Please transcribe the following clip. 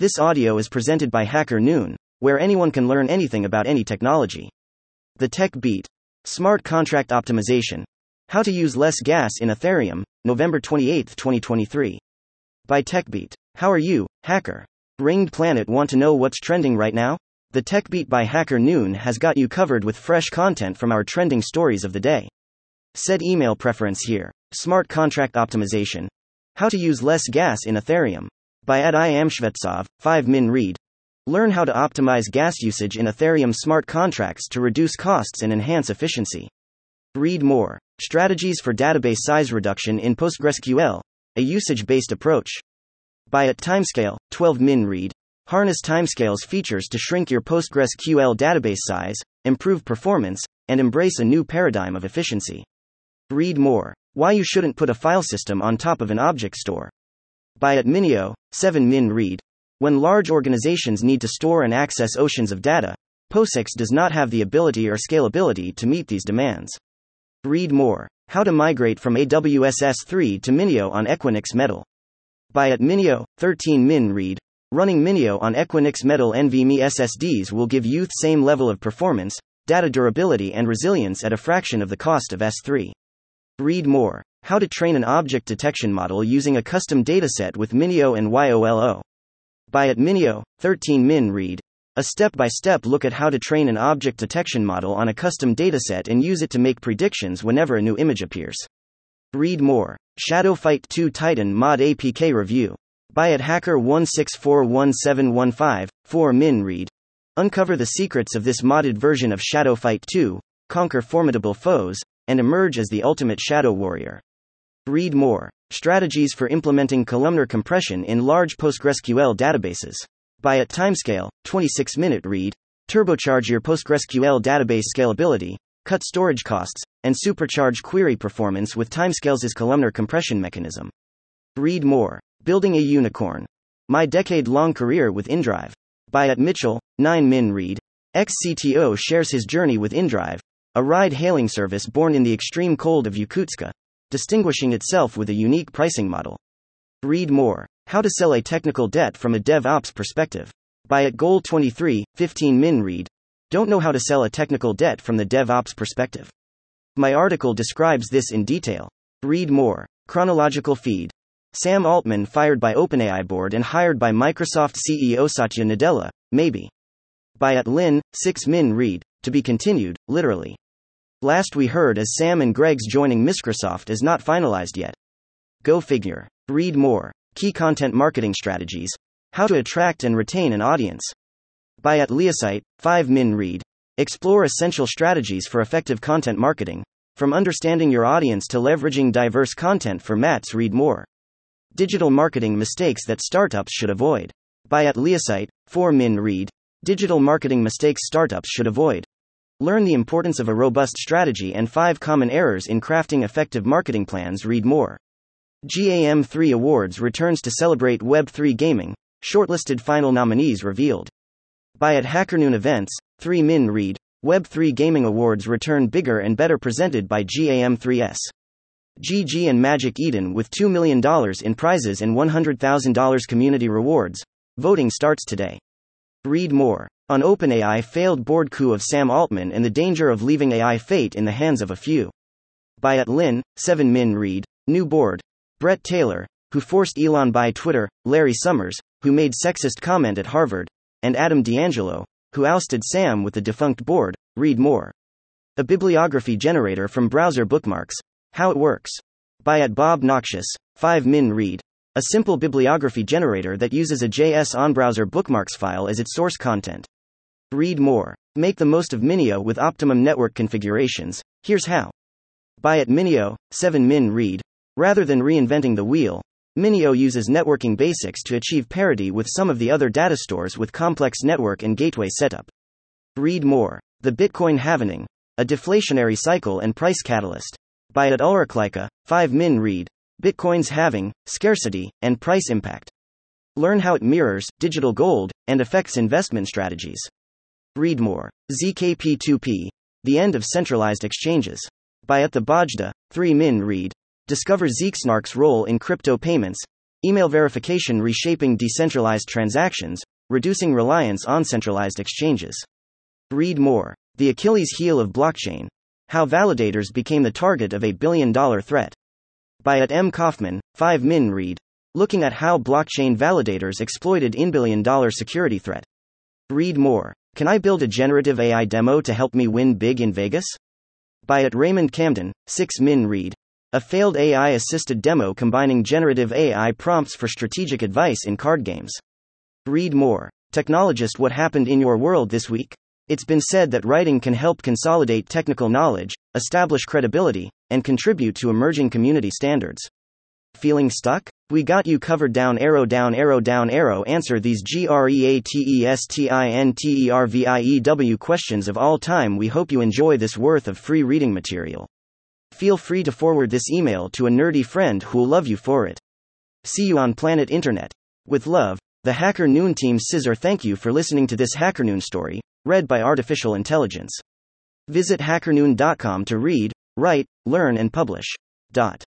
This audio is presented by Hacker Noon, where anyone can learn anything about any technology. The Tech Beat Smart Contract Optimization How to Use Less Gas in Ethereum, November 28, 2023. By TechBeat. How are you, hacker? Ringed Planet want to know what's trending right now? The Tech Beat by Hacker Noon has got you covered with fresh content from our trending stories of the day. Set email preference here. Smart Contract Optimization. How to use less gas in Ethereum by Ed I am Shvetsov, 5 Min Read. Learn how to optimize gas usage in Ethereum smart contracts to reduce costs and enhance efficiency. Read more. Strategies for database size reduction in PostgreSQL, a usage based approach. By at Timescale, 12 Min Read. Harness Timescale's features to shrink your PostgreSQL database size, improve performance, and embrace a new paradigm of efficiency. Read more. Why you shouldn't put a file system on top of an object store. By at Minio, 7 Min Read. When large organizations need to store and access oceans of data, POSIX does not have the ability or scalability to meet these demands. Read more. How to migrate from AWS S3 to Minio on Equinix Metal. By at Minio, 13 Min Read. Running Minio on Equinix Metal NVMe SSDs will give you the same level of performance, data durability, and resilience at a fraction of the cost of S3. Read more. How to train an object detection model using a custom dataset with Minio and YOLO. By at Minio, 13 Min Read. A step by step look at how to train an object detection model on a custom dataset and use it to make predictions whenever a new image appears. Read more. Shadow Fight 2 Titan Mod APK Review. By at Hacker 1641715, 4 Min Read. Uncover the secrets of this modded version of Shadow Fight 2, conquer formidable foes, and emerge as the ultimate Shadow Warrior. Read more. Strategies for implementing columnar compression in large PostgreSQL databases. By at Timescale, 26 minute read. Turbocharge your PostgreSQL database scalability, cut storage costs, and supercharge query performance with Timescale's columnar compression mechanism. Read more. Building a Unicorn. My decade long career with InDrive. By at Mitchell, 9 Min Read. Ex CTO shares his journey with InDrive, a ride hailing service born in the extreme cold of Yakutsk distinguishing itself with a unique pricing model. Read more. How to sell a technical debt from a DevOps perspective. By at Goal 23, 15 Min Read. Don't know how to sell a technical debt from the DevOps perspective. My article describes this in detail. Read more. Chronological feed. Sam Altman fired by OpenAI board and hired by Microsoft CEO Satya Nadella, maybe. By at Lin, 6 Min Read. To be continued, literally. Last we heard as Sam and Greg's joining Microsoft is not finalized yet. Go figure. Read more. Key content marketing strategies. How to attract and retain an audience. By at Leosite, 5 Min Read. Explore essential strategies for effective content marketing. From understanding your audience to leveraging diverse content for Mats Read More. Digital marketing mistakes that startups should avoid. By at Leosite, 4 Min Read. Digital marketing mistakes startups should avoid. Learn the importance of a robust strategy and 5 common errors in crafting effective marketing plans. Read more. GAM3 Awards returns to celebrate Web3 gaming. Shortlisted final nominees revealed. By at HackerNoon Events, 3 Min Read. Web3 Gaming Awards return bigger and better presented by GAM3S. GG and Magic Eden with $2 million in prizes and $100,000 community rewards. Voting starts today. Read more. On OpenAI failed board coup of Sam Altman and the danger of leaving AI fate in the hands of a few. By at Lin, 7 Min Read, New Board. Bret Taylor, who forced Elon by Twitter, Larry Summers, who made sexist comment at Harvard, and Adam D'Angelo, who ousted Sam with the defunct board. Read more. A bibliography generator from browser bookmarks. How it works. By at Bob Noxious, 5 Min Read. A simple bibliography generator that uses a JSON browser bookmarks file as its source content. Read more. Make the most of Minio with optimum network configurations. Here's how. Buy at Minio, 7 Min Read. Rather than reinventing the wheel, Minio uses networking basics to achieve parity with some of the other data stores with complex network and gateway setup. Read more. The Bitcoin Halvening, a deflationary cycle and price catalyst. By at Ulrich 5 Min Read. Bitcoin's halving, scarcity, and price impact. Learn how it mirrors digital gold and affects investment strategies. Read more. ZKP2P. The End of Centralized Exchanges. By at the Bajda, 3 Min Read. Discover zkSNARK's role in crypto payments, Email verification reshaping decentralized transactions, reducing reliance on centralized exchanges. Read more. The Achilles heel of blockchain. How validators became the target of a billion dollar threat. By at M. Kaufman, 5 Min read. Looking at how blockchain validators exploited in billion dollar security threat. Read more. Can I build a generative AI demo to help me win big in Vegas? By at Raymond Camden, 6 Min read. A failed AI assisted demo combining generative AI prompts for strategic advice in card games. Read more. Technologist, what happened in your world this week? It's been said that writing can help consolidate technical knowledge, establish credibility, and contribute to emerging community standards. Feeling stuck? We got you covered down arrow down arrow down arrow answer these GREATESTINTERVIEW questions of all time we hope you enjoy this worth of free reading material. Feel free to forward this email to a nerdy friend who'll love you for it. See you on planet internet. With love, the Hacker Noon team Scissor thank you for listening to this Hacker Noon story, read by artificial intelligence. Visit hackernoon.com to read, write, learn and publish. Dot.